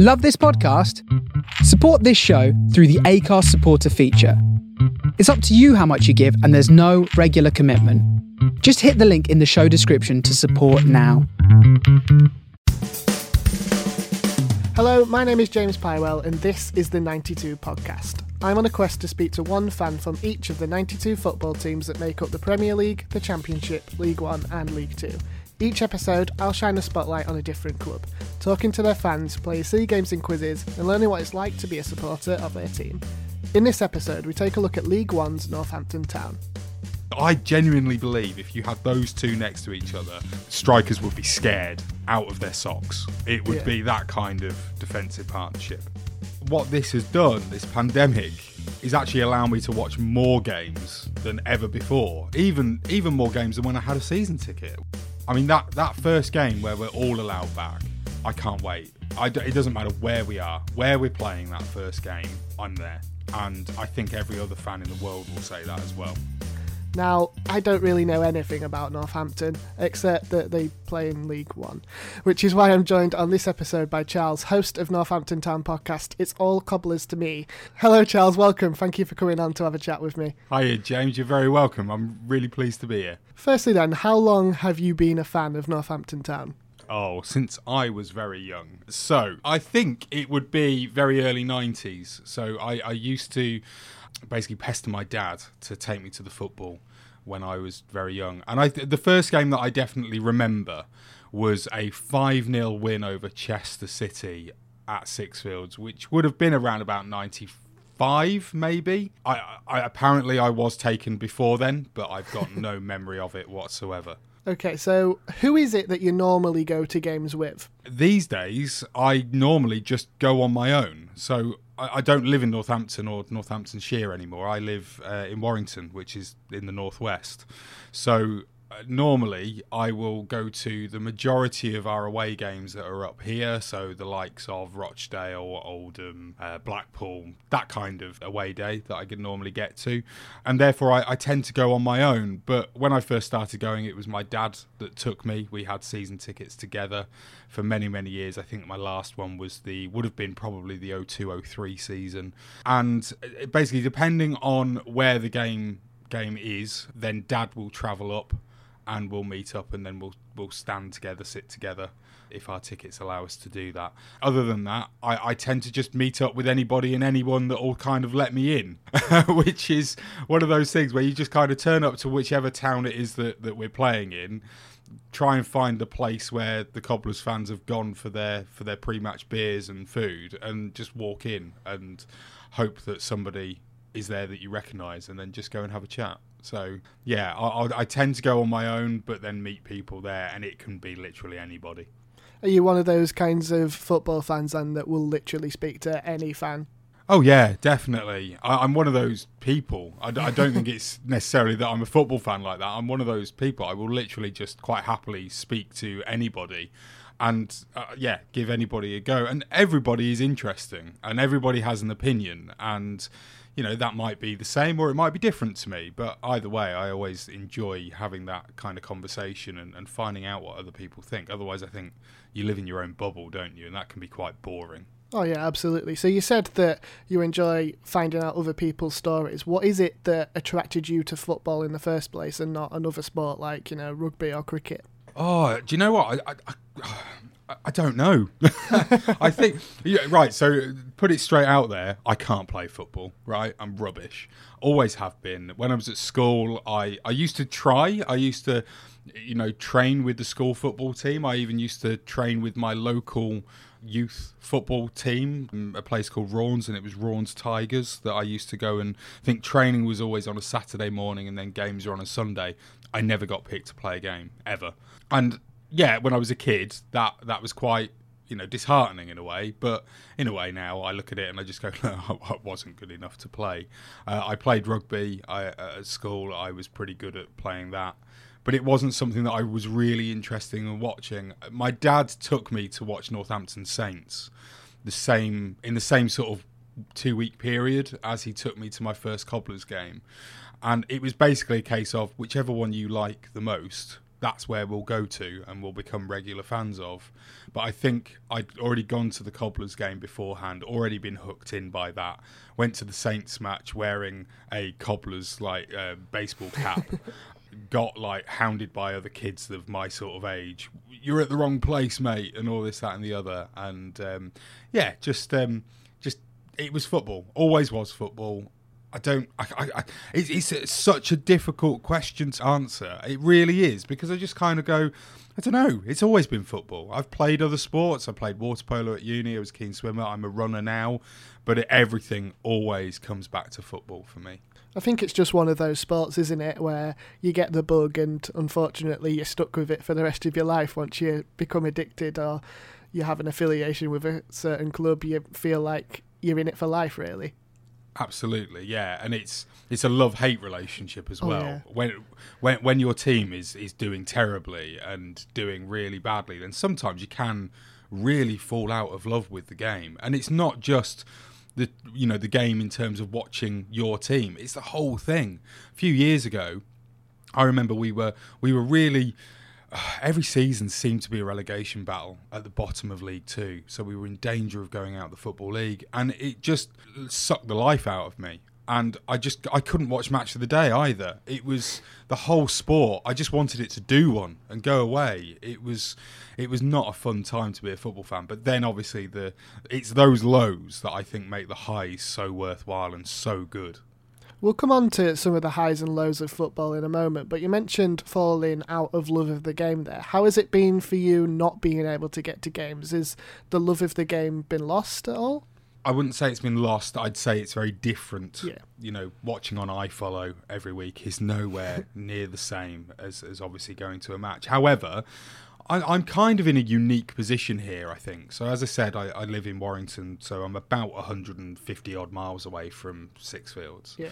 Love this podcast? Support this show through the Acast supporter feature. It's up to you how much you give, and there's no regular commitment. Just hit the link in the show description to support now. Hello, my name is James Pywell, and this is the 92 podcast. I'm on a quest to speak to one fan from each of the 92 football teams that make up the Premier League, the Championship, League One, and League Two. Each episode, I'll shine a spotlight on a different club, talking to their fans, playing silly games and quizzes, and learning what it's like to be a supporter of their team. In this episode, we take a look at League One's Northampton Town. I genuinely believe if you had those two next to each other, strikers would be scared out of their socks. It would Yeah. be that kind of defensive partnership. What this has done, this pandemic, is actually allowed me to watch more games than ever before. Even even more games than when I had a season ticket. I mean that that first game where we're all allowed back, I can't wait. It doesn't matter where we are, where we're playing that first game, I'm there. And I think every other fan in the world will say that as well. Now, I don't really know anything about Northampton, except that they play in League One, which is why I'm joined on this episode by Charles, host of Northampton Town podcast. It's all cobblers to me. Hello, Charles. Welcome. Thank you for coming on to have a chat with me. Hiya, James. You're very welcome. I'm really pleased to be here. Firstly, then, how long have you been a fan of Northampton Town? Oh, since I was very young. So I think it would be very early 90s. So I, I used to basically pester my dad to take me to the football when I was very young. And I the first game that I definitely remember was a 5 0 win over Chester City at Sixfields, which would have been around about 95 maybe. I, I apparently I was taken before then, but I've got no memory of it whatsoever. Okay, so who is it that you normally go to games with? these days I normally just go on my own. So I, don't live in Northampton or Northamptonshire anymore. I live uh, in Warrington, which is in the northwest. So normally I will go to the majority of our away games that are up here. So the likes of Rochdale, Oldham, uh, Blackpool, that kind of away day that I could normally get to. And therefore I, I tend to go on my own. But when I first started going, it was my dad that took me. We had season tickets together for many many years. I think my last one was the would have been probably the 0203 season. And uh, basically depending on where the game game is, then dad will travel up and we'll meet up and then we'll we'll stand together, sit together if our tickets allow us to do that. Other than that, I, I tend to just meet up with anybody and anyone that will kind of let me in, which is one of those things where you just kind of turn up to whichever town it is that, that we're playing in, try and find the place where the Cobblers fans have gone for their for their pre-match beers and food, and just walk in and hope that somebody is there that you recognise, and then just go and have a chat. So yeah, I, I, I tend to go on my own, but then meet people there, and it can be literally anybody. Are you one of those kinds of football fans then that will literally speak to any fan? Oh yeah, definitely. I, I'm one of those people. I don't think it's necessarily that I'm a football fan like that. I'm one of those people. I will literally just quite happily speak to anybody, and uh, yeah, give anybody a go. And everybody is interesting, and everybody has an opinion, and you know that might be the same or it might be different to me. But either way, I always enjoy having that kind of conversation and, and finding out what other people think. Otherwise, I think you live in your own bubble, don't you? And that can be quite boring. Oh yeah, absolutely. So you said that you enjoy finding out other people's stories. What is it that attracted you to football in the first place, and not another sport like you know rugby or cricket? Oh, do you know what? I, I, I, I don't know. I think yeah, right. So put it straight out there. I can't play football. Right, I'm rubbish. Always have been. When I was at school, I I used to try. I used to, you know, train with the school football team. I even used to train with my local youth football team, um, a place called Rawns, and it was Rawns Tigers that I used to go and think training was always on a Saturday morning and then games were on a Sunday. I never got picked to play a game ever. And yeah, when I was a kid, that that was quite you know disheartening in a way. But in a way now, I look at it and I just go, no, I wasn't good enough to play. Uh, I played rugby I, at school. I was pretty good at playing that. But it wasn't something that I was really interested in watching. My dad took me to watch Northampton Saints, the same in the same sort of two week period as he took me to my first Cobblers game. And it was basically a case of whichever one you like the most, that's where we'll go to and we'll become regular fans of. But I think I'd already gone to the Cobblers game beforehand, already been hooked in by that. Went to the Saints match wearing a Cobblers like uh, baseball cap. got like hounded by other kids of my sort of age. You're at the wrong place, mate, and all this, that, and the other. And um, yeah, just um, just it was football. Always was football. I don't. I, I, it's, it's such a difficult question to answer. It really is because I just kind of go. I don't know. It's always been football. I've played other sports. I played water polo at uni. I was a keen swimmer. I'm a runner now, but everything always comes back to football for me. I think it's just one of those sports, isn't it, where you get the bug and unfortunately you're stuck with it for the rest of your life once you become addicted or you have an affiliation with a certain club. You feel like you're in it for life, really. Absolutely, yeah, and it's it's a love hate relationship as Oh, well. yeah. When when when your team is is doing terribly and doing really badly, then sometimes you can really fall out of love with the game, and it's not just the you know the game in terms of watching your team; it's the whole thing. A few years ago, I remember we were we were really every season seemed to be a relegation battle at the bottom of League Two, so we were in danger of going out the Football League, and it just sucked the life out of me. And I just I couldn't watch Match of the Day either. It was the whole sport. I just wanted it to do one and go away. It was it was not a fun time to be a football fan. But then obviously the it's those lows that I think make the highs so worthwhile and so good. We'll come on to some of the highs and lows of football in a moment, but you mentioned falling out of love of the game there. How has it been for you not being able to get to games? Is the love of the game been lost at all? I wouldn't say it's been lost. I'd say it's very different. Yeah. You know, watching on iFollow every week is nowhere near the same as, as obviously going to a match. However, I, I'm kind of in a unique position here, I think. So, as I said, I, I live in Warrington, so I'm about 150 odd miles away from Sixfields. Yeah.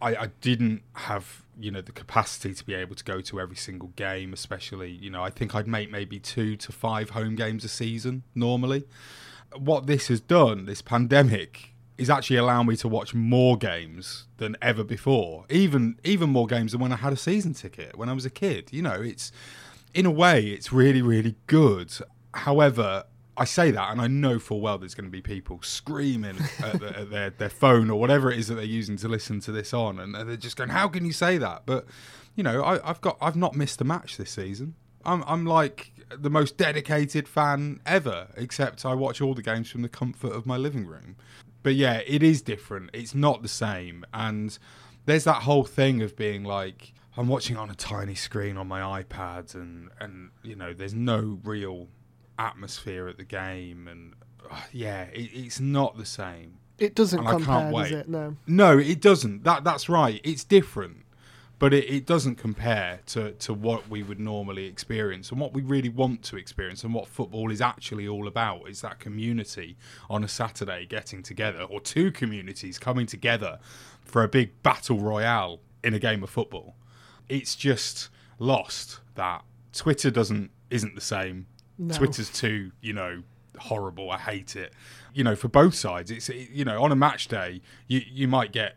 I, I didn't have you know the capacity to be able to go to every single game especially you know i think i'd make maybe two to five home games a season normally what this has done this pandemic is actually allowing me to watch more games than ever before even even more games than when i had a season ticket when i was a kid you know it's in a way it's really really good however I say that, and I know full well there's going to be people screaming at, the, at their, their phone or whatever it is that they're using to listen to this on, and they're just going, "How can you say that?" But you know, I, I've got I've not missed a match this season. I'm I'm like the most dedicated fan ever, except I watch all the games from the comfort of my living room. But yeah, it is different. It's not the same, and there's that whole thing of being like. I'm watching on a tiny screen on my iPad, and, and you know, there's no real atmosphere at the game, and uh, yeah, it, it's not the same. It doesn't And compare, does it? No. No, it doesn't. That that's right. It's different, but it, it doesn't compare to to what we would normally experience and what we really want to experience and what football is actually all about. Is that community on a Saturday getting together, or two communities coming together for a big battle royale in a game of football. It's just lost that Twitter doesn't isn't the same. No. Twitter's too, you know, horrible. I hate it. You know, for both sides, it's you know, on a match day, you you might get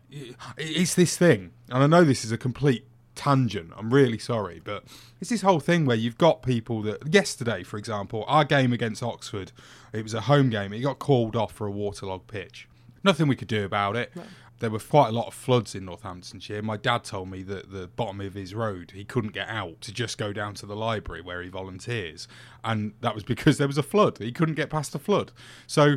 it's this thing, and I know this is a complete tangent. I'm really sorry, but it's this whole thing where you've got people that yesterday, for example, our game against Oxford, it was a home game. It got called off for a waterlogged pitch. Nothing we could do about it. There were quite a lot of floods in Northamptonshire. My dad told me that the bottom of his road, he couldn't get out to just go down to the library where he volunteers. And that was because there was a flood. He couldn't get past the flood. So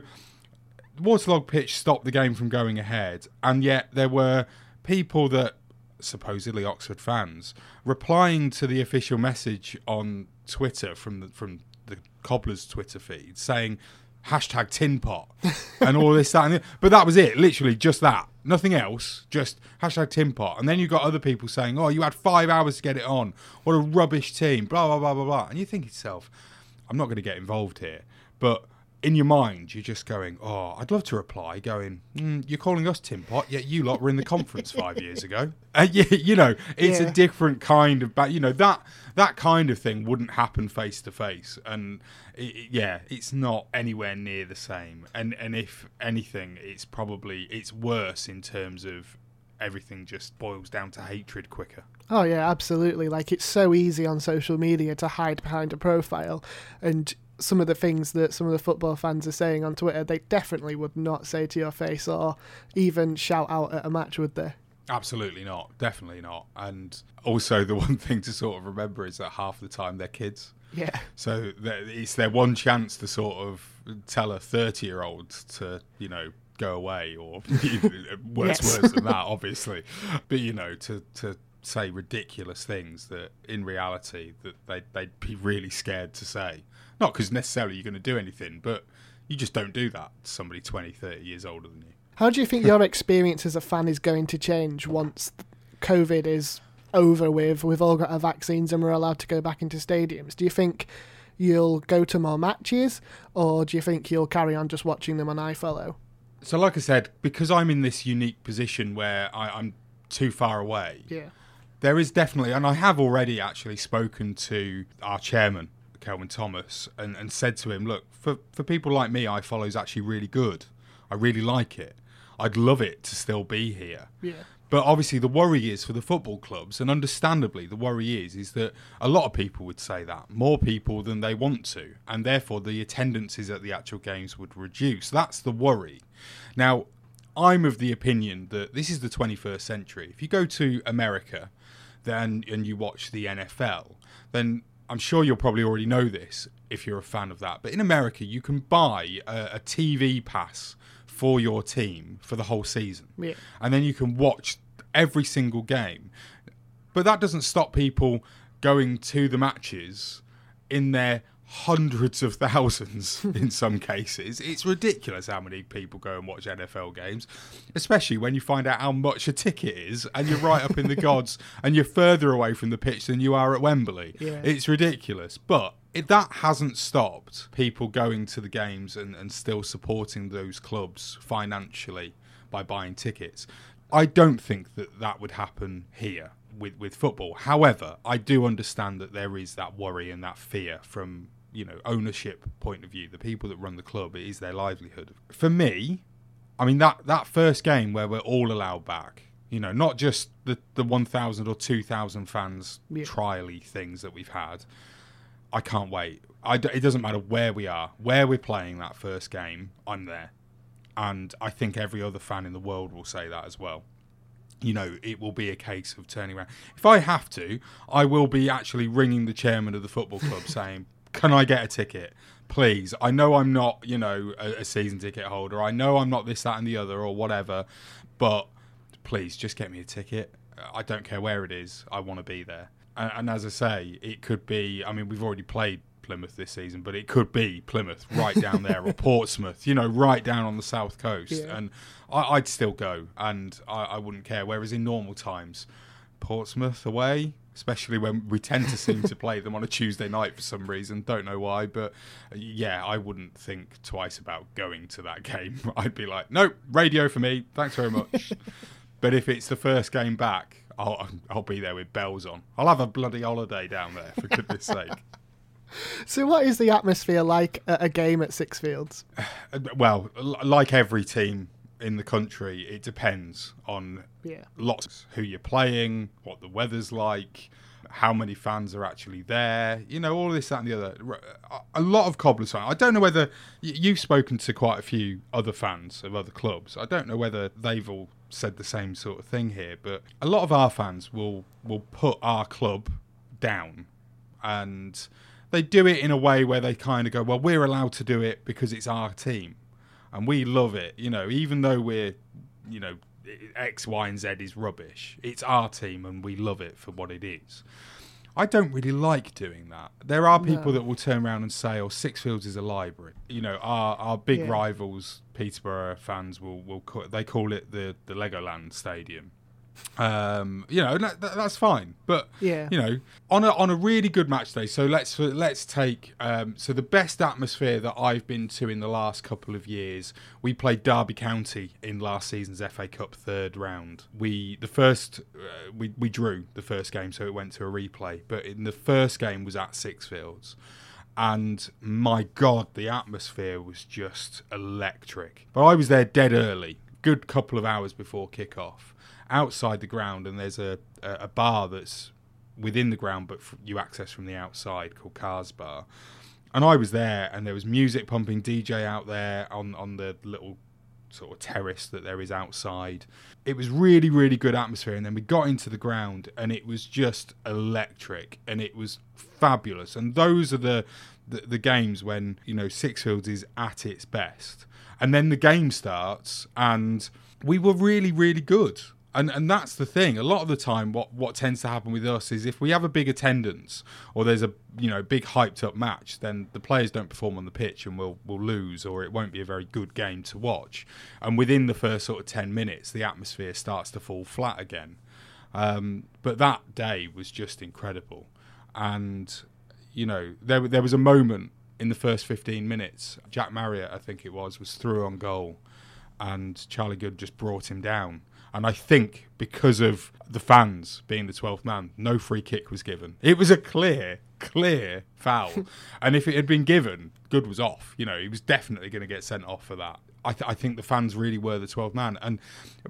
waterlogged pitch stopped the game from going ahead. And yet there were people that, supposedly Oxford fans, replying to the official message on Twitter from the, from the Cobblers Twitter feed saying, hashtag tin pot and all this that and the, but that was it literally just that nothing else just hashtag tin pot. And then you got other people saying oh you had five hours to get it on. What a rubbish team blah blah blah blah blah. And you think to yourself i'm not going to get involved here. But in your mind you're just going oh i'd love to reply going mm, you're calling us tin pot yet you lot were in the conference five years ago and you, you know it's Yeah. a different kind of but you know that that kind of thing wouldn't happen face to face and it, it- yeah it's not anywhere near the same and and if anything it's probably it's worse in terms of everything just boils down to hatred quicker. Oh yeah, absolutely. Like it's so easy on social media to hide behind a profile and some of the things that some of the football fans are saying on Twitter, they definitely would not say to your face or even shout out at a match, would they? Absolutely not. Definitely not. And also, the one thing to sort of remember is that half the time they're kids. Yeah. So it's their one chance to sort of tell a 30 year old to, you know, go away or worse, yes. worse than that, obviously. But, you know, to, to say ridiculous things that in reality that they, they'd be really scared to say. Not because necessarily you're going to do anything, but you just don't do that to somebody 20, 30 years older than you. How do you think your experience as a fan is going to change once COVID is over with, we've all got our vaccines and we're allowed to go back into stadiums? Do you think you'll go to more matches or do you think you'll carry on just watching them on iFollow? So, like I said, because I'm in this unique position where I, I'm too far away, yeah. there is definitely, and I have already actually spoken to our chairman Kelvin Thomas and, and said to him, look, for, for people like me, iFollow is actually really good. I really like it. I'd love it to still be here. Yeah. But obviously, the worry is for the football clubs, and understandably, the worry is is that a lot of people would say that more people than they want to, and therefore the attendances at the actual games would reduce. That's the worry. Now, I'm of the opinion that this is the 21st century. If you go to America, then and you watch the NFL, then I'm sure you'll probably already know this if you're a fan of that. But in America, you can buy a, a TV pass for your team for the whole season. Yeah. And then you can watch every single game. But that doesn't stop people going to the matches in their hundreds of thousands in some cases. It's ridiculous how many people go and watch NFL games, especially when you find out how much a ticket is and you're right up in the gods and you're further away from the pitch than you are at Wembley. Yeah. It's ridiculous. But if that hasn't stopped people going to the games and, and still supporting those clubs financially by buying tickets. I don't think that that would happen here with, with football. However, I do understand that there is that worry and that fear from you know ownership point of view. The people that run the club, it is their livelihood. For me, I mean that that first game where we're all allowed back. You know, not just the the one thousand or two thousand fans yeah. trially things that we've had. I can't wait. I d- it doesn't matter where we are, where we're playing that first game. I'm there, and I think every other fan in the world will say that as well you know, it will be a case of turning around. If I have to, I will be actually ringing the chairman of the football club saying, "Can I get a ticket, please? I know I'm not, you know, a, a, season ticket holder. I know I'm not this, that, and the other, or whatever, but please just get me a ticket. I don't care where it is. I want to be there." And, and as I say, it could be. I mean, we've already played Plymouth this season, but it could be Plymouth right down there or Portsmouth, you know, right down on the south coast. Yeah. And I, would still go and I, I, wouldn't care. Whereas in normal times, Portsmouth away, especially when we tend to seem to play them on a Tuesday night for some reason, don't know why, but uh, yeah, I wouldn't think twice about going to that game. I'd be like, nope, radio for me, thanks very much. but if it's the first game back, I'll, um, I'll be there with bells on. I'll have a bloody holiday down there, for goodness sake. So, what is the atmosphere like at a game at Sixfields? Well, like every team in the country, it depends on yeah. lots who you're playing, what the weather's like, how many fans are actually there. You know, all this, that, and the other. A lot of Cobblers fans. I don't know whether you've spoken to quite a few other fans of other clubs. I don't know whether they've all said the same sort of thing here, but a lot of our fans will will put our club down and they do it in a way where they kind of go, well, we're allowed to do it because it's our team, and we love it. You know, even though we're, you know, X, Y, and Z is rubbish. It's our team, and we love it for what it is. I don't really like doing that. There are people no. that will turn around and say, "Oh, Sixfields is a library." You know, our our big yeah. rivals, Peterborough fans will will call, they call it the the Legoland Stadium um, you know that, that's fine, but yeah, you know, on a on a really good match day. So let's let's take um, so the best atmosphere that I've been to in the last couple of years. We played Derby County in last season's FA Cup third round. We the first uh, we we drew the first game, so it went to a replay. But in the first game was at Sixfields and my god the atmosphere was just electric but i was there dead early good couple of hours before kick-off outside the ground, and there's a a, bar that's within the ground, but you access from the outside called Cars Bar. And I was there, and there was music pumping, DJ out there on on the little sort of terrace that there is outside. It was really, really good atmosphere. And then we got into the ground and it was just electric and it was fabulous. And those are the, the, the games when, you know, Sixfields is at its best. And then the game starts and we were really, really good and and that's the thing. A lot of the time, what what tends to happen with us is if we have a big attendance or there's a you know big hyped up match, then the players don't perform on the pitch and we'll we'll lose or it won't be a very good game to watch. And within the first sort of ten minutes, the atmosphere starts to fall flat again. Um, but that day was just incredible, and you know there there was a moment in the first 15 minutes. Jack Marriott, I think it was, was through on goal, and Charlie Goode just brought him down and I think because of the fans being the 12th man, no free kick was given. It was a clear, clear foul. and if it had been given, Goode was off. You know, he was definitely going to get sent off for that. I, th- I think the fans really were the 12th man. And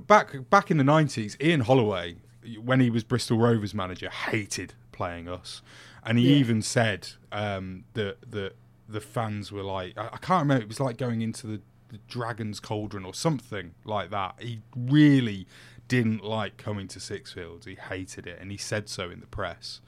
back back in the 90s, Ian Holloway, when he was Bristol Rovers manager, hated playing us. And he yeah. even said um, that, that the fans were like, I, I can't remember, it was like going into the the Dragon's Cauldron or something like that. He really didn't like coming to Sixfields. He hated it, and he said so in the press.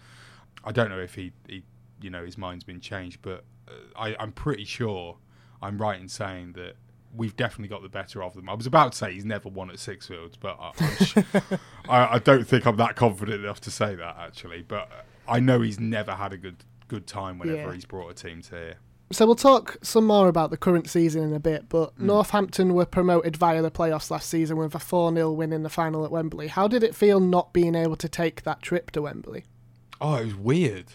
I don't know if he, he you know, his mind's been changed, but uh, I, I'm pretty sure I'm right in saying that we've definitely got the better of them. I was about to say he's never won at Sixfields, but I, I, I, don't think I'm that confident enough to say that actually. But I know he's never had a good good time whenever yeah. he's brought a team to here. So we'll talk some more about the current season in a bit, but mm. Northampton were promoted via the playoffs last season with a 4 0 win in the final at Wembley. How did it feel not being able to take that trip to Wembley? Oh, it was weird.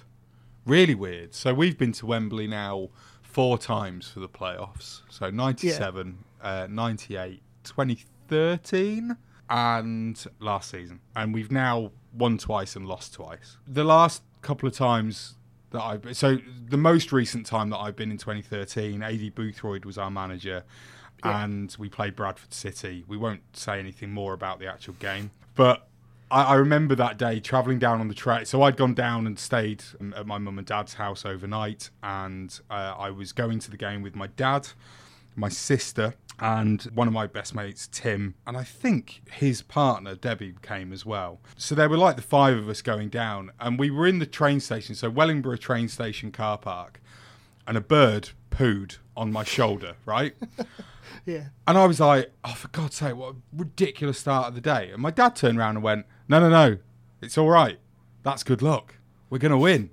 Really weird. So we've been to Wembley now four times for the playoffs. So 97, yeah. uh, 98, 2013, and last season. And we've now won twice and lost twice. The last couple of times that I so the most recent time that I've been in 2013, Aidy Boothroyd was our manager, yeah. and we played Bradford City. We won't say anything more about the actual game, but I, I remember that day travelling down on the train. So I'd gone down and stayed at my mum and dad's house overnight, and uh, I was going to the game with my dad, my sister, and one of my best mates, Tim, and I think his partner, Debbie, came as well. So there were like the five of us going down, and we were in the train station, so Wellingborough train station car park, and a bird pooed on my shoulder, right? yeah. And I was like, oh, for God's sake, what a ridiculous start of the day. And my dad turned around and went, no, no, no, it's all right. That's good luck. We're going to win.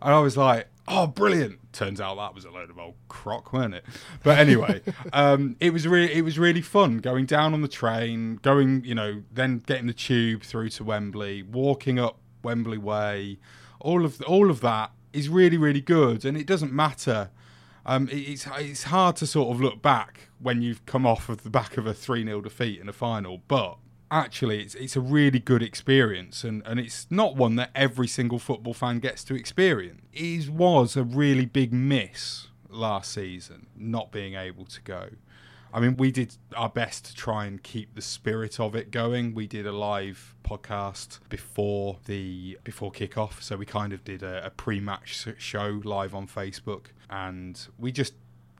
And I was like, oh, brilliant turns out that was a load of old crock, weren't it? But anyway, um, it was really it was really fun going down on the train, going you know, then getting the tube through to Wembley, walking up Wembley Way, all of the, all of that is really really good, and it doesn't matter. Um, it, it's it's hard to sort of look back when you've come off of the back of a three 0 defeat in a final, but actually it's it's a really good experience and, and it's not one that every single football fan gets to experience. It was a really big miss last season not being able to go. I mean, we did our best to try and keep the spirit of it going. We did a live podcast before the before kickoff, so we kind of did a, a pre-match show live on Facebook, and we just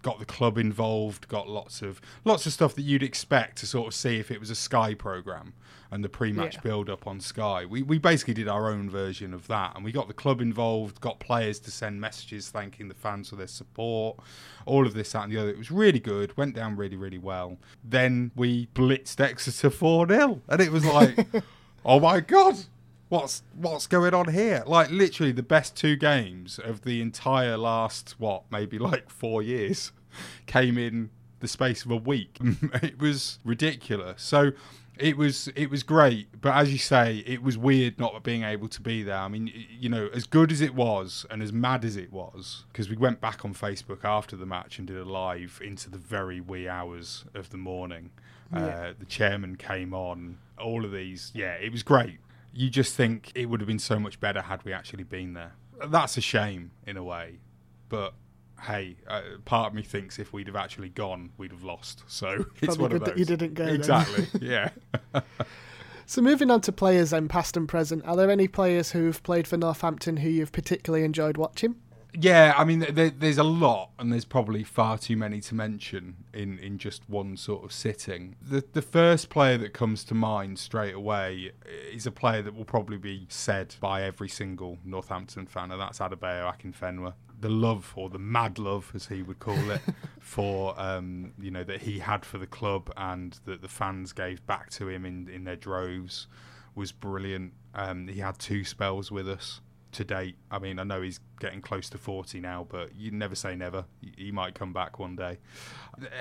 got the club involved, got lots of lots of stuff that you'd expect to sort of see if it was a Sky program and the pre-match yeah. build-up on Sky. We we basically did our own version of that, and we got the club involved, got players to send messages thanking the fans for their support, all of this, that, and the other. It was really good, went down really, really well. Then we blitzed Exeter four 0 and it was like, oh my god, what's what's going on here? Like literally the best two games of the entire last what maybe like four years came in the space of a week. it was ridiculous. So it was it was great, but as you say, it was weird not being able to be there. I mean, you know, as good as it was and as mad as it was, because we went back on Facebook after the match and did a live into the very wee hours of the morning. Yeah. Uh, the chairman came on. All of these, yeah, it was great you just think it would have been so much better had we actually been there. That's a shame in a way, but hey, uh, part of me thinks if we'd have actually gone, we'd have lost. So it's Probably one of those. That you didn't go. Exactly. yeah. So moving on to players then, past and present, are there any players who've played for Northampton who you've particularly enjoyed watching? Yeah, I mean, there, there's a lot, and there's probably far too many to mention in, in just one sort of sitting. The the first player that comes to mind straight away is a player that will probably be said by every single Northampton fan, and that's Adebayo Akinfenwa. The love, or the mad love, as he would call it, for um, you know that he had for the club, and that the fans gave back to him in in their droves, was brilliant. Um, he had two spells with us to date. I mean, I know he's getting close to 40 now, but you never say never. He might come back one day.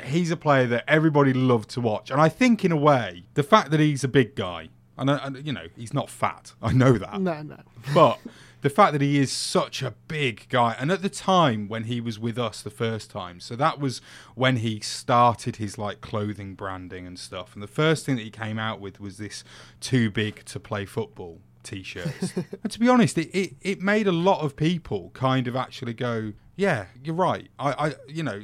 He's a player that everybody loved to watch. And I think, in a way, the fact that he's a big guy, and, uh, and you know, he's not fat, I know that. No, no. But the fact that he is such a big guy, and at the time when he was with us the first time, so that was when he started his like clothing branding and stuff. And the first thing that he came out with was this too big to play football t-shirts. and to be honest, it, it, it made a lot of people kind of actually go, yeah, you're right. I, I you know,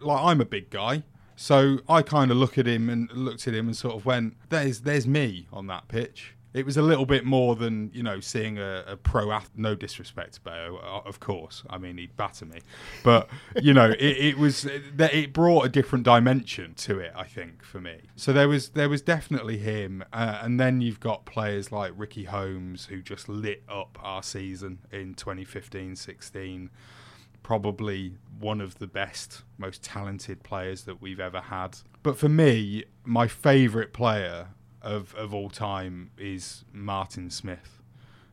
like I'm a big guy. So I kind of look at him and looked at him and sort of went, "There's, there's me on that pitch." It was a little bit more than you know seeing a, a pro athlete. No disrespect to Bayo, of course. I mean, he'd batter me, but you know, it, it was that it brought a different dimension to it. I think for me. So there was there was definitely him, uh, and then you've got players like Ricky Holmes who just lit up our season in 2015-16 probably one of the best, most talented players that we've ever had. But for me, my favourite player of, of all time is Martin Smith.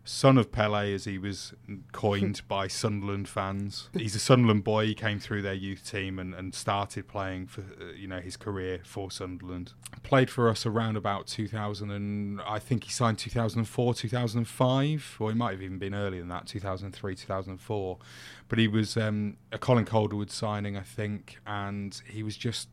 Son of Pele, as he was coined by Sunderland fans. He's a Sunderland boy. He came through their youth team and, and started playing for uh, you know his career for Sunderland. Played for us around about 2000 and I think he signed 2004, 2005, or he might have even been earlier than that, 2003, 2004. But he was um, a Colin Calderwood signing, I think, and he was just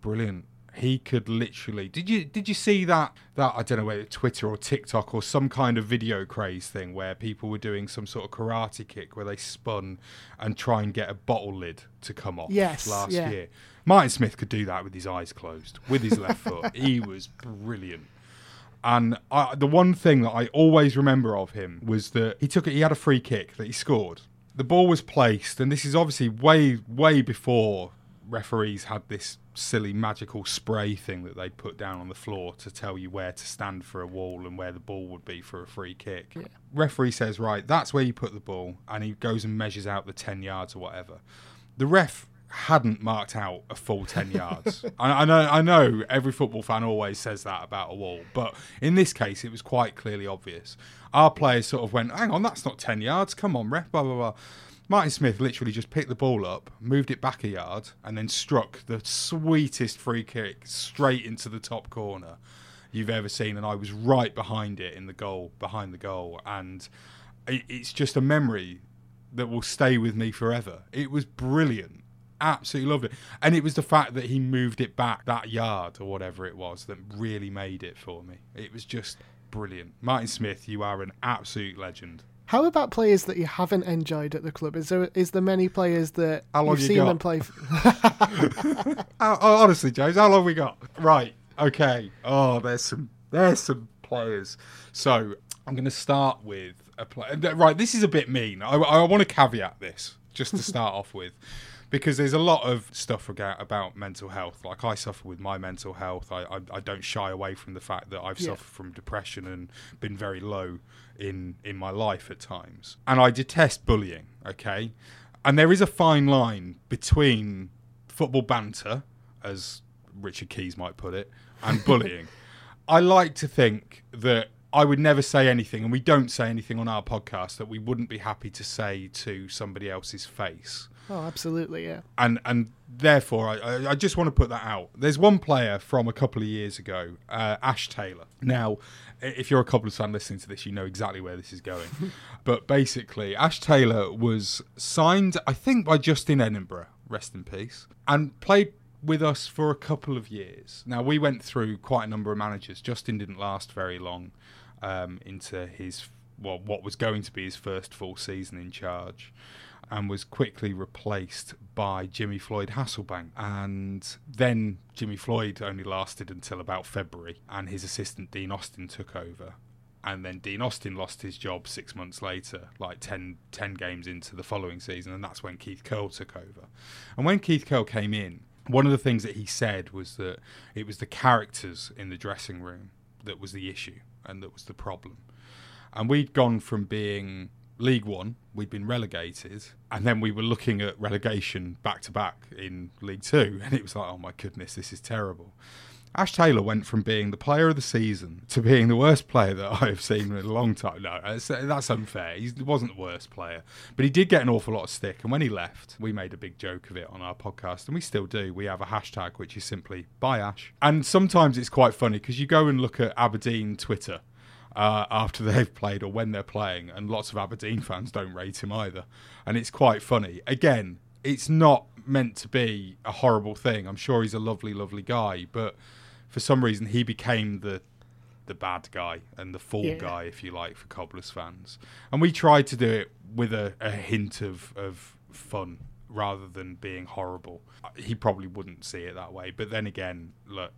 brilliant he could literally did you did you see that that I don't know whether Twitter or TikTok or some kind of video craze thing where people were doing some sort of karate kick where they spun and try and get a bottle lid to come off yes, last yeah. year. Martin Smith could do that with his eyes closed, with his left foot. He was brilliant. And I, the one thing that I always remember of him was that he took it. He had a free kick that he scored. The ball was placed, and this is obviously way, way before referees had this silly magical spray thing that they'd put down on the floor to tell you where to stand for a wall and where the ball would be for a free kick. Yeah. Referee says, right, that's where you put the ball, and he goes and measures out the 10 yards or whatever. The ref hadn't marked out a full 10 yards. I, I, know I know every football fan always says that about a wall, but in this case it was quite clearly obvious. Our players sort of went, hang on, that's not 10 yards, come on, ref, blah, blah, blah. Martin Smith literally just picked the ball up, moved it back a yard, and then struck the sweetest free kick straight into the top corner you've ever seen. And I was right behind it in the goal, behind the goal. And it's just a memory that will stay with me forever. It was brilliant. Absolutely loved it. And it was the fact that he moved it back that yard or whatever it was that really made it for me. It was just brilliant. Martin Smith, you are an absolute legend. How about players that you haven't enjoyed at the club? Is there is there many players that you've you seen got? them play? how, oh, oh, honestly, James, how long we got? Right. Okay. Oh, there's some there's some players. So I'm going to start with a player. Uh, right. This is a bit mean. I, I want to caveat this just to start off with. Because there's a lot of stuff about mental health. Like I suffer with my mental health. I, I, I don't shy away from the fact that I've Yeah. suffered from depression and been very low in in my life at times. And I detest bullying. Okay, and there is a fine line between football banter, as Richard Keys might put it, and bullying. I like to think that I would never say anything, and we don't say anything on our podcast that we wouldn't be happy to say to somebody else's face oh, absolutely, yeah. and and therefore I, I, just want to put that out. There's one player from a couple of years ago, uh, Ash Taylor. Now, if you're a Cobblers fan listening to this, you know exactly where this is going. but basically, Ash Taylor was signed, I think, by Justin Edinburgh, rest in peace, and played with us for a couple of years. Now, we went through quite a number of managers. Justin didn't last very long um, into his well, what was going to be his first full season in charge. and was quickly replaced by Jimmy Floyd Hasselbaink. And then Jimmy Floyd only lasted until about February, and his assistant Dean Austin took over. And then Dean Austin lost his job six months later, like 10, 10 games into the following season, and that's when Keith Curle took over. And when Keith Curle came in, one of the things that he said was that it was the characters in the dressing room that was the issue and that was the problem. And we'd gone from being League One, we'd been relegated, and then we were looking at relegation back to back in League Two, and it was like, oh my goodness, this is terrible. Ash Taylor went from being the player of the season to being the worst player that I have seen in a long time. No, that's unfair. He wasn't the worst player, but he did get an awful lot of stick. And when he left, we made a big joke of it on our podcast, and we still do. We have a hashtag which is simply "Buy Ash," and sometimes it's quite funny because you go and look at Aberdeen Twitter. Uh, after they've played or when they're playing, and lots of Aberdeen fans don't rate him either. And it's quite funny. Again, it's not meant to be a horrible thing. I'm sure he's a lovely, lovely guy, but for some reason he became the the bad guy and the fall yeah. guy, if you like, for Cobblers fans. And we tried to do it with a, a hint of, of fun rather than being horrible. He probably wouldn't see it that way. But then again, look,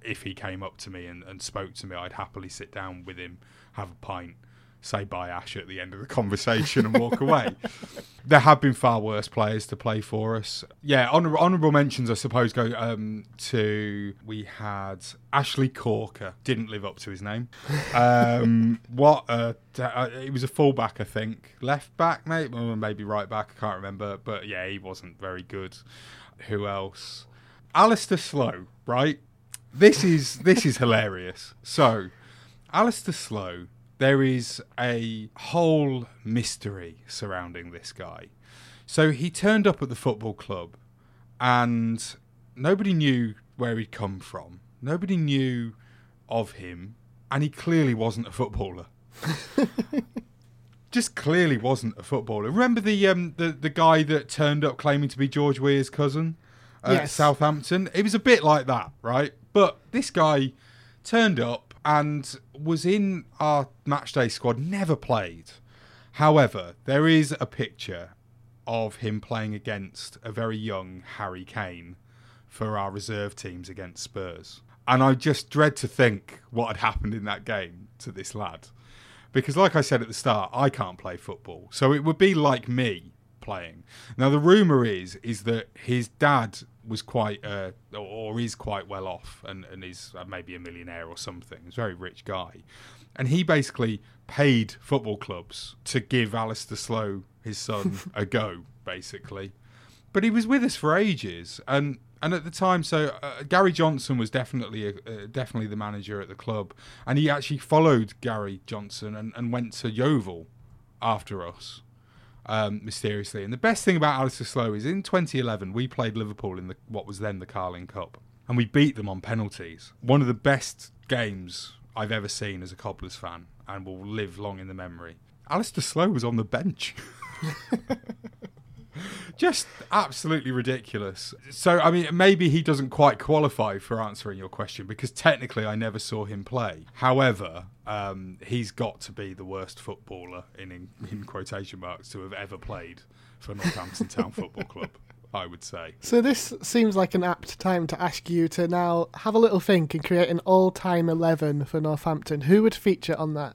if he came up to me and, and spoke to me, I'd happily sit down with him, have a pint, say bye Ash at the end of the conversation and walk away. there have been far worse players to play for us. Yeah, honor- honourable mentions, I suppose, go um, to we had Ashley Corker. Didn't live up to his name. Um, what? A, uh, he was a fullback, I think. Left back, maybe, maybe right back. I can't remember. But yeah, he wasn't very good. Who else? Alistair Slow, right? This is this is hilarious. So, Alistair Slow there is a whole mystery surrounding this guy. So he turned up at the football club and nobody knew where he'd come from. Nobody knew of him and he clearly wasn't a footballer. Just clearly wasn't a footballer. Remember the um the, the guy that turned up claiming to be George Weah's cousin at yes. Southampton? It was a bit like that, right? But this guy turned up and was in our matchday squad, never played. However, there is a picture of him playing against a very young Harry Kane for our reserve teams against Spurs. And I just dread to think what had happened in that game to this lad. Because, like I said at the start, I can't play football. So it would be like me playing. Now, the rumour is is that his dad was quite uh, or is quite well off and, and is uh, maybe a millionaire or something. He's a very rich guy. And he basically paid football clubs to give Alistair Slow, his son, a go, basically. But he was with us for ages. And and at the time, so uh, Gary Johnson was definitely a, uh, definitely the manager at the club, and he actually followed Gary Johnson and, and went to Yeovil after us um, mysteriously. And the best thing about Alistair Slow is in 2011 we played Liverpool in the what was then the Carling Cup, and we beat them on penalties. One of the best games I've ever seen as a Cobblers fan, and will live long in the memory. Alistair Slow was on the bench. just absolutely ridiculous. So, I mean, maybe he doesn't quite qualify for answering your question because technically I never saw him play. However, um, he's got to be the worst footballer in, in, in quotation marks to have ever played for Northampton Town Football Club. I would say. So this seems like an apt time to ask you to now have a little think and create an all-time eleven for Northampton. Who would feature on that?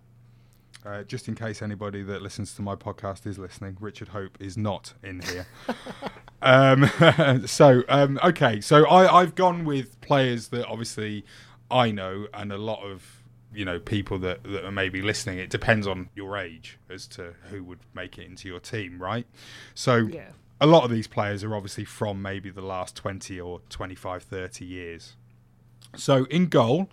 Uh, just in case anybody that listens to my podcast is listening, Richard Hope is not in here. um, so, um, okay, so I, I've gone with players that obviously I know, and a lot of you know people that, that are maybe listening. It depends on your age as to who would make it into your team, right? So. Yeah. A lot of these players are obviously from maybe the last 20 or 25, 30 years. So in goal,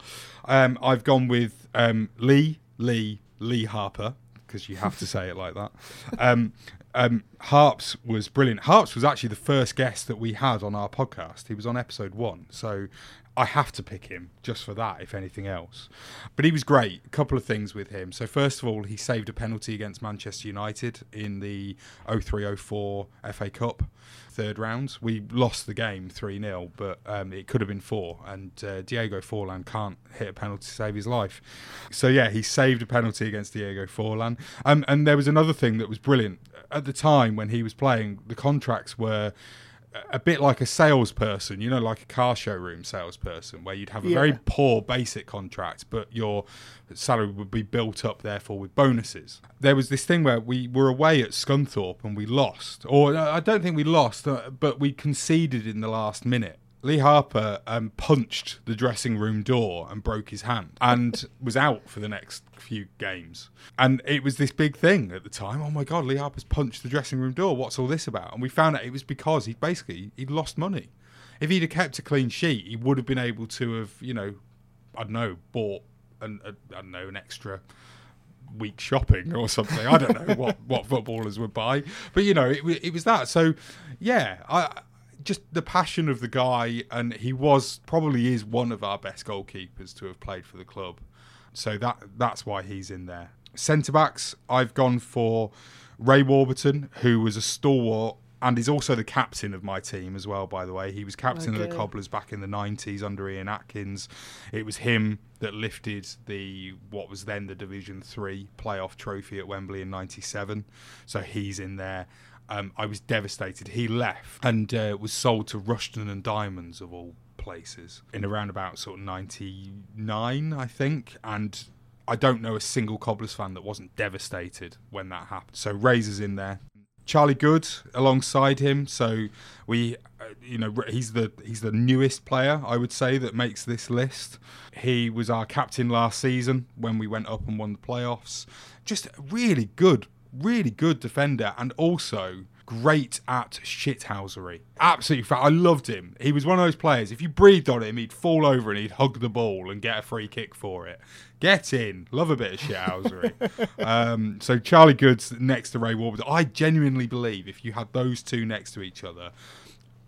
um, I've gone with um, Lee, Lee, Lee Harper because you have to say it like that. Um, um, Harps was brilliant. Harps was actually the first guest that we had on our podcast. He was on episode one, so I have to pick him just for that, if anything else. But he was great. A couple of things with him. So, first of all, he saved a penalty against Manchester United in the 03 04 FA Cup third round. We lost the game 3 0, but um, it could have been four. And uh, Diego Forlan can't hit a penalty to save his life. So, yeah, he saved a penalty against Diego Forlan. Um, and there was another thing that was brilliant. At the time when he was playing, the contracts were a bit like a salesperson, you know, like a car showroom salesperson, where you'd have a Yeah. very poor basic contract, but your salary would be built up, therefore, with bonuses. There was this thing where we were away at Scunthorpe and we lost, or uh, I don't think we lost, uh, but we conceded in the last minute. Lee Harper um, punched the dressing room door and broke his hand and was out for the next few games. And it was this big thing at the time. Oh my God, Lee Harper's punched the dressing room door. What's all this about? And we found out it was because he basically he'd lost money. If he'd have kept a clean sheet, he would have been able to have, you know, I don't know, bought an, a, I don't know, an extra week shopping or something. I don't know what, what footballers would buy, but you know, it, it was that. So, yeah, I just the passion of the guy, and he was probably is one of our best goalkeepers to have played for the club. So that that's why he's in there. Centre backs, I've gone for Ray Warburton, who was a stalwart. And is also the captain of my team as well, by the way. He was captain of the Cobblers back in the 90s under Ian Atkins. It was him that lifted the what was then the Division 3 playoff trophy at Wembley in 97. So he's in there. Um, I was devastated. He left and uh, was sold to Rushden and Diamonds of all places in around about sort of 99, I think. And I don't know a single Cobblers fan that wasn't devastated when that happened. So Razor's in there. Charlie Goode alongside him. So we, uh, you know, he's the he's the newest player I would say that makes this list. He was our captain last season when we went up and won the playoffs. Just really good, really good defender, and also great at shithousery. Absolutely, fa- I loved him. He was one of those players. If you breathed on him, he'd fall over and he'd hug the ball and get a free kick for it. Get in, love a bit of shithousery. um, so Charlie Goode's next to Ray Warburton. I genuinely believe if you had those two next to each other,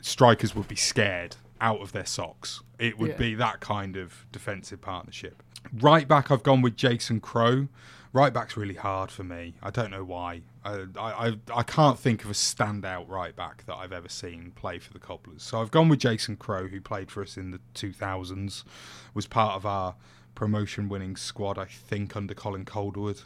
strikers would be scared out of their socks. It would Yeah. be that kind of defensive partnership. Right back, I've gone with Jason Crowe. Right back's really hard for me. I don't know why. I, I, I- can't think of a standout right back that I've ever seen play for the Cobblers. So I've gone with Jason Crowe, who played for us in the 2000s, was part of our promotion winning squad, I think, under Colin Calderwood,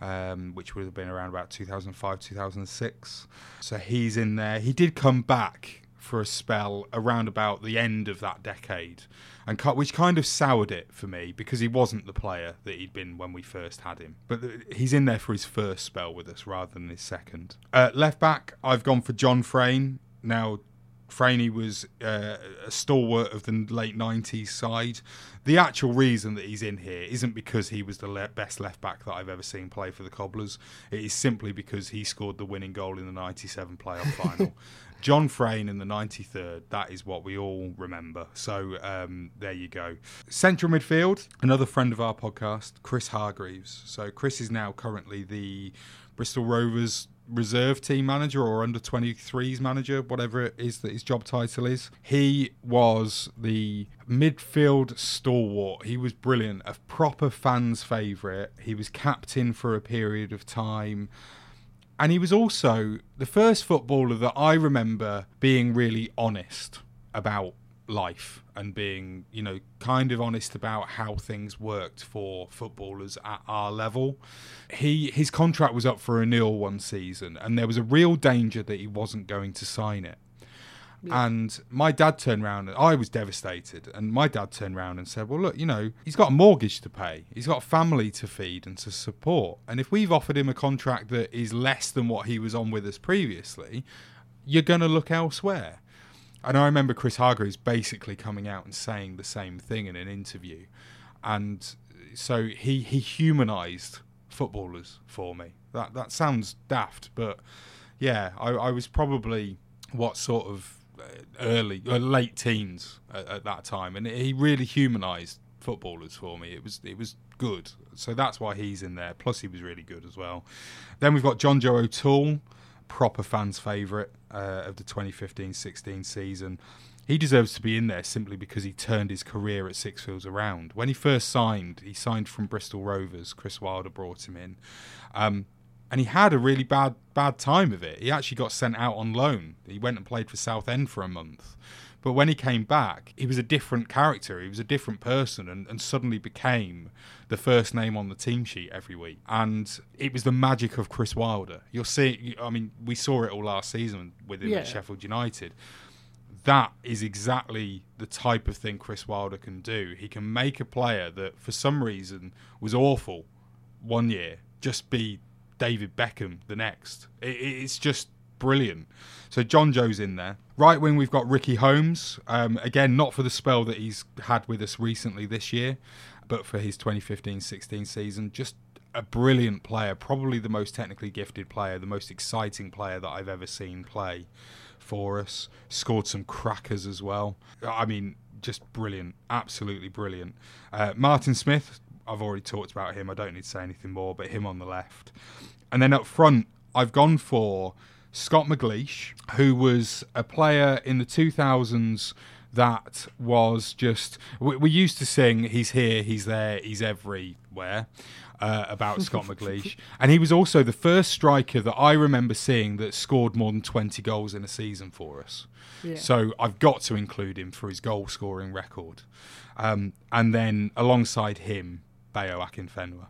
um, which would have been around about 2005, 2006. So he's in there. He did come back for a spell around about the end of that decade, and which kind of soured it for me because he wasn't the player that he'd been when we first had him. But he's in there for his first spell with us rather than his second. Uh, left back, I've gone for John Frain. Now, Franey was uh, a stalwart of the late 90s side. The actual reason that he's in here isn't because he was the le- best left back that I've ever seen play for the Cobblers. It is simply because he scored the winning goal in the 97 playoff final. John Frain in the 93rd, that is what we all remember. So um, there you go. Central midfield, another friend of our podcast, Chris Hargreaves. So Chris is now currently the Bristol Rovers reserve team manager or under 23s manager, whatever it is that his job title is. He was the midfield stalwart. He was brilliant, a proper fans' favourite. He was captain for a period of time. And he was also the first footballer that I remember being really honest about life and being, you know, kind of honest about how things worked for footballers at our level. He his contract was up for renewal one season and there was a real danger that he wasn't going to sign it. And my dad turned around and I was devastated. And my dad turned around and said, Well, look, you know, he's got a mortgage to pay, he's got a family to feed and to support. And if we've offered him a contract that is less than what he was on with us previously, you're going to look elsewhere. And I remember Chris Hargreaves basically coming out and saying the same thing in an interview. And so he, he humanised footballers for me. That that sounds daft, but yeah, I, I was probably what sort of uh, early, uh, late teens at, at that time, and he really humanised footballers for me. It was it was good, so that's why he's in there. Plus, he was really good as well. Then we've got John Joe O'Toole, proper fans' favourite uh, of the 2015-16 season. He deserves to be in there simply because he turned his career at Sixfields around. When he first signed, he signed from Bristol Rovers. Chris Wilder brought him in. Um, and he had a really bad bad time of it. He actually got sent out on loan. He went and played for Southend for a month, But when he came back, he was a different character. He was a different person and, and suddenly became the first name on the team sheet every week. And it was the magic of Chris Wilder. You'll see, I mean, we saw it all last season with him Yeah. at Sheffield United. That is exactly the type of thing Chris Wilder can do. He can make a player that, for some reason, was awful one year just be David Beckham the next. It, it- it's just brilliant. So John Joe's in there. Right wing, we've got Ricky Holmes. Um, again, not for the spell that he's had with us recently this year, but for his 2015-16 season. Just a brilliant player, probably the most technically gifted player, the most exciting player that I've ever seen play for us. Scored some crackers as well. I mean, just brilliant, absolutely brilliant. Uh, Martin Smith, I've already talked about him. I don't need to say anything more, but him on the left. And then up front, I've gone for Scott McGleish, who was a player in the 2000s that was just. We, we used to sing "He's here, he's there, he's everywhere" uh, about Scott McGleish, and he was also the first striker that I remember seeing that scored more than 20 goals in a season for us. Yeah. So I've got to include him for his goal scoring record. Um, and then alongside him, Bayo Akinfenwa.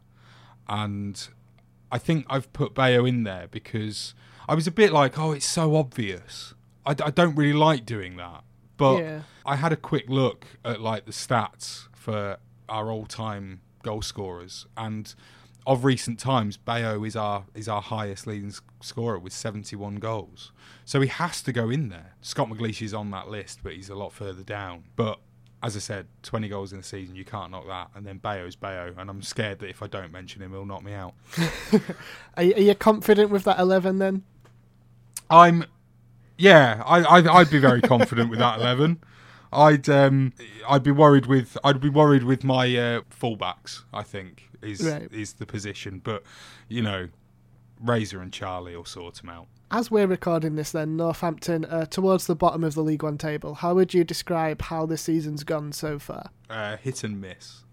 And I think I've put Bayo in there because I was a bit like, oh, it's so obvious. I, I don't really like doing that. But Yeah. I had a quick look at like the stats for our all-time goal scorers, and of recent times, Bayo is our is our highest leading scorer with 71 goals. So he has to go in there. Scott McGleish is on that list, but he's a lot further down. But as I said, 20 goals in a season, you can't knock that. And then Bayo's Bayo, and I'm scared that if I don't mention him, he'll knock me out. Are, you- are you confident with that 11 then? I'm, yeah, I, I I'd be very confident with that eleven. I'd um I'd be worried with I'd be worried with my uh, fullbacks. I think is Right. is the position, but you know, Razor and Charlie will sort them out. As we're recording this, then Northampton are towards the bottom of the League One table. How would you describe how the season's gone so far? Uh, hit and miss.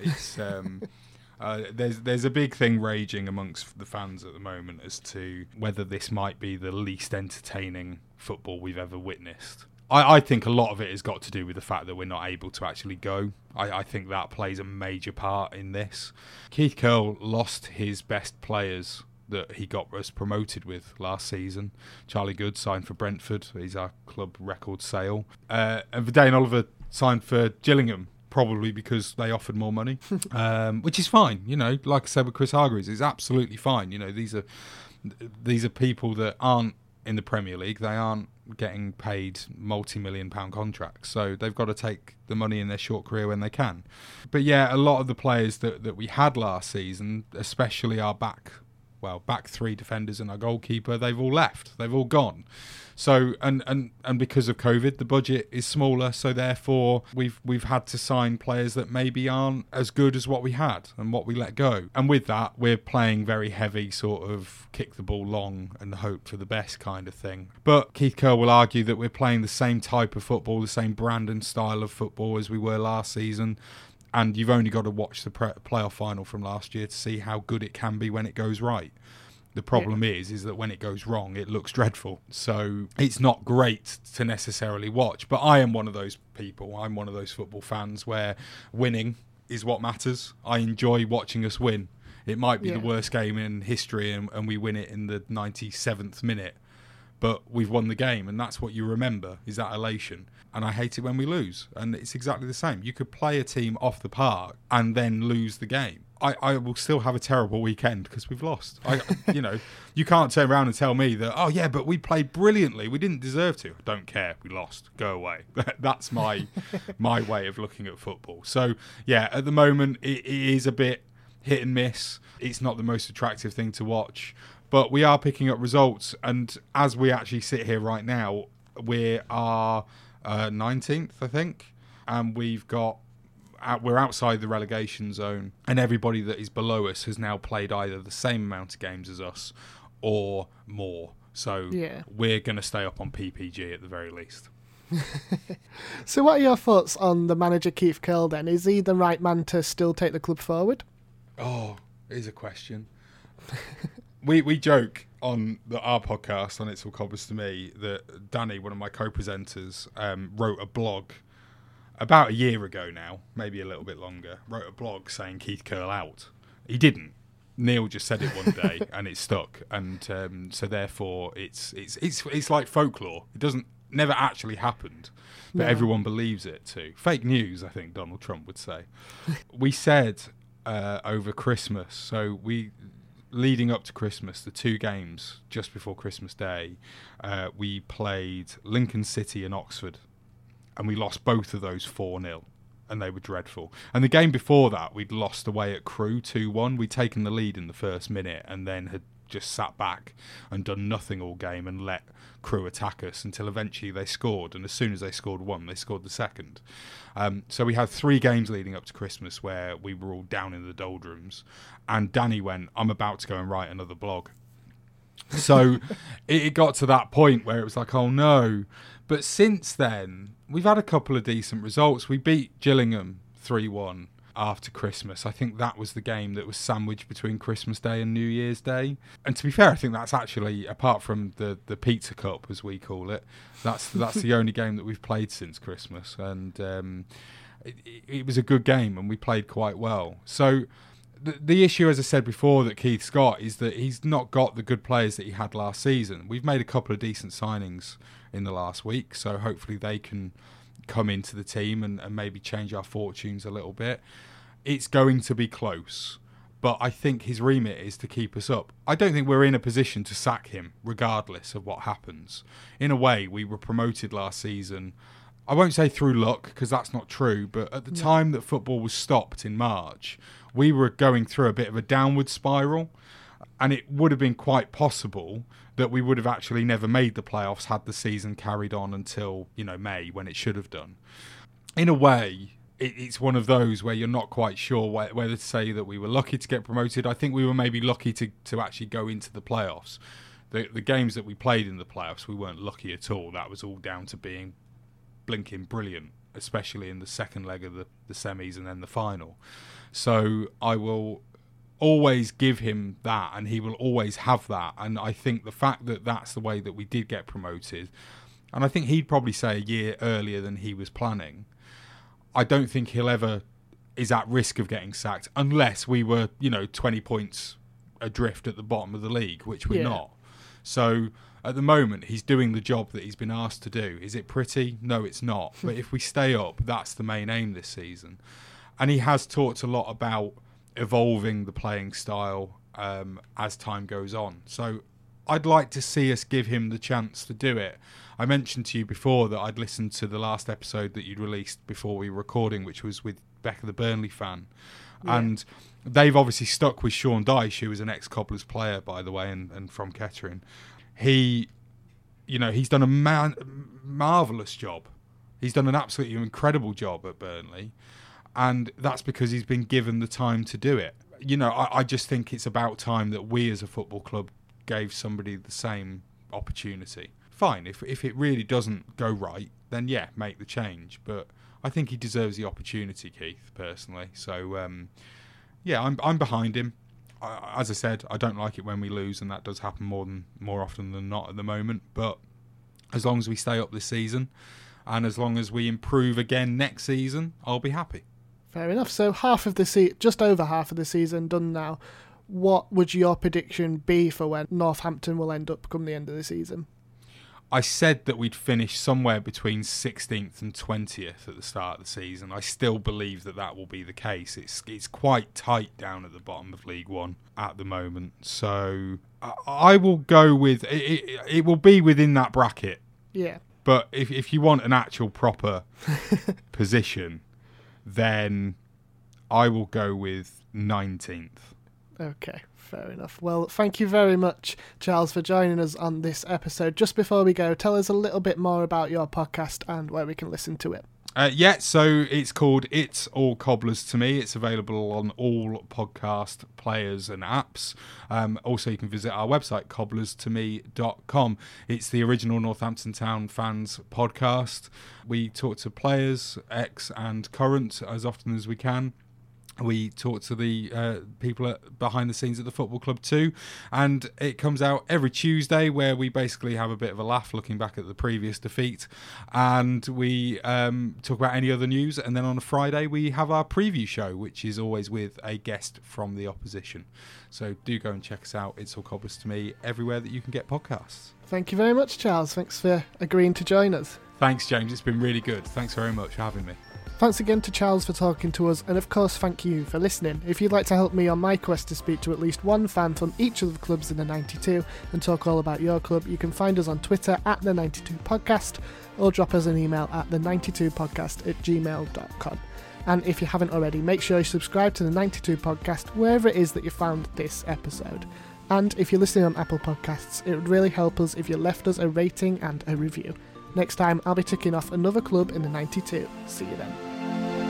It's um. Uh, there's there's a big thing raging amongst the fans at the moment as to whether this might be the least entertaining football we've ever witnessed. I, I think a lot of it has got to do with the fact that we're not able to actually go. I, I think that plays a major part in this. Keith Curle lost his best players that he got us promoted with last season. Charlie Goode signed for Brentford. He's our club record sale. Uh, and Vadaine Oliver signed for Gillingham probably because they offered more money, um, which is fine. You know, like I said with Chris Hargreaves, it's absolutely fine. You know, these are these are people that aren't in the Premier League. They aren't getting paid multi-million pound contracts, so they've got to take the money in their short career when they can. But yeah, a lot of the players that that we had last season, especially our back. Well, back three defenders and our goalkeeper, they've all left. They've all gone. So and, and and because of COVID, the budget is smaller. So therefore, we've we've had to sign players that maybe aren't as good as what we had and what we let go. And with that, we're playing very heavy, sort of kick the ball long and hope for the best kind of thing. But Keith Curle will argue that we're playing the same type of football, the same brand and style of football as we were last season. And you've only got to watch the pre- playoff final from last year to see how good it can be when it goes right. The problem is, is that when it goes wrong, it looks dreadful. So it's not great to necessarily watch. But I am one of those people. I'm one of those football fans where winning is what matters. I enjoy watching us win. It might be Yeah. the worst game in history, and, and we win it in the 97th minute. But we've won the game, and that's what you remember is that elation. And I hate it when we lose. And it's exactly the same. You could play a team off the park and then lose the game. I, I will still have a terrible weekend because we've lost. I, you know, you can't turn around and tell me that. Oh yeah, but we played brilliantly. We didn't deserve to. Don't care. We lost. Go away. That's my my way of looking at football. So yeah, at the moment it, it is a bit hit and miss. It's not the most attractive thing to watch, but we are picking up results. And as we actually sit here right now, we are uh, 19th, I think, and we've got out, we're outside the relegation zone, and everybody that is below us has now played either the same amount of games as us or more. So Yeah. we're going to stay up on PPG at the very least. So, what are your thoughts on the manager Keith Curle then? Is he the right man to still take the club forward? Oh, here's a question. we we joke on the, our podcast on It's All Cobblers to Me that Danny, one of my co-presenters, um, wrote a blog about a year ago now, maybe a little bit longer. Wrote a blog saying Keith Curle out. He didn't. Neil just said it one day, and it stuck, and um, so therefore it's it's it's it's like folklore. It doesn't never actually happened, but No. everyone believes it too. Fake news, I think Donald Trump would say. we said uh, over Christmas, so we leading up to Christmas, the two games just before Christmas Day, uh, we played Lincoln City and Oxford, and we lost both of those four 0 and they were dreadful. And the game before that, we'd lost away at Crewe 2 1. We'd taken the lead in the first minute and then had just sat back and done nothing all game and let Crewe attack us until eventually they scored. And as soon as they scored one, they scored the second. Um, so we had three games leading up to Christmas where we were all down in the doldrums. And Danny went, I'm about to go and write another blog. So it got to that point where it was like, oh no. But since then, we've had a couple of decent results. We beat Gillingham 3 1 after Christmas. I think that was the game that was sandwiched between Christmas Day and New Year's Day. And to be fair, I think that's actually, apart from the, the Pizza Cup, as we call it, that's, that's the only game that we've played since Christmas. And um, it, it was a good game and we played quite well. So the, the issue, as I said before, that Keith's got is that he's not got the good players that he had last season. We've made a couple of decent signings in the last week, so hopefully they can come into the team and, and maybe change our fortunes a little bit. It's going to be close, but I think his remit is to keep us up. I don't think we're in a position to sack him, regardless of what happens. In a way, we were promoted last season. I won't say through luck because that's not true, but at the time that football was stopped in March, we were going through a bit of a downward spiral, and it would have been quite possible that we would have actually never made the playoffs had the season carried on until you know May when it should have done. In a way, it, it's one of those where you're not quite sure wh- whether to say that we were lucky to get promoted. I think we were maybe lucky to, to actually go into the playoffs. The, the games that we played in the playoffs, we weren't lucky at all. That was all down to being blinking brilliant, especially in the second leg of the, the semis and then the final. So I will always give him that, and he will always have that. And I think the fact that that's the way that we did get promoted, and I think he'd probably say a year earlier than he was planning. I don't think he'll ever is at risk of getting sacked unless we were, you know, 20 points adrift at the bottom of the league, which we're Yeah. not. So at the moment, he's doing the job that he's been asked to do. Is it pretty? No, it's not. But if we stay up, that's the main aim this season. And he has talked a lot about evolving the playing style um, as time goes on. So I'd like to see us give him the chance to do it. I mentioned to you before that I'd listened to the last episode that you'd released before we were recording, which was with Becca the Burnley fan. And they've obviously stuck with Sean Dyche, who was an ex Cobblers player, by the way, and, and from Kettering. He, you know, he's done a man, marvellous job. He's done an absolutely incredible job at Burnley. And that's because he's been given the time to do it. You know, I, I just think it's about time that we as a football club gave somebody the same opportunity. Fine, if, if it really doesn't go right, then yeah, make the change. But I think he deserves the opportunity, Keith, personally. So, um, yeah, I'm, I'm behind him. I, as I said, I don't like it when we lose, and that does happen more than more often than not at the moment. But as long as we stay up this season, and as long as we improve again next season, I'll be happy. Fair enough. So half of the se- just over half of the season done now. What would your prediction be for when Northampton will end up come the end of the season? I said that we'd finish somewhere between 16th and 20th at the start of the season. I still believe that that will be the case. It's it's quite tight down at the bottom of League One at the moment. So I, I will go with it, it. It will be within that bracket. Yeah. But if if you want an actual proper position, then I will go with 19th. Okay, fair enough. Well, thank you very much, Charles, for joining us on this episode. Just before we go, tell us a little bit more about your podcast and where we can listen to it. Uh, yeah, so it's called It's All Cobblers to Me. It's available on all podcast players and apps. Um, also, you can visit our website, cobblerstome.com. It's the original Northampton Town fans podcast. We talk to players, ex and current, as often as we can. We talk to the uh, people at, behind the scenes at the football club too. And it comes out every tuesday where we basically have a bit of a laugh looking back at the previous defeat. And we um, talk about any other news. And then on a friday we have our preview show which is always with a guest from the opposition. So do go and check us out. It's all cobblers to me everywhere that you can get podcasts. Thank you very much, Charles. Thanks for agreeing to join us. thanks james. It's been really good. Thanks very much for having me Thanks again to Charles for talking to us, and of course, thank you for listening. If you'd like to help me on my quest to speak to at least one fan from each of the clubs in the 92 and talk all about your club, you can find us on Twitter at the 92 Podcast or drop us an email at the 92 Podcast at gmail.com. And if you haven't already, make sure you subscribe to the 92 Podcast wherever it is that you found this episode. And if you're listening on Apple Podcasts, it would really help us if you left us a rating and a review. Next time, I'll be ticking off another club in the 92. See you then.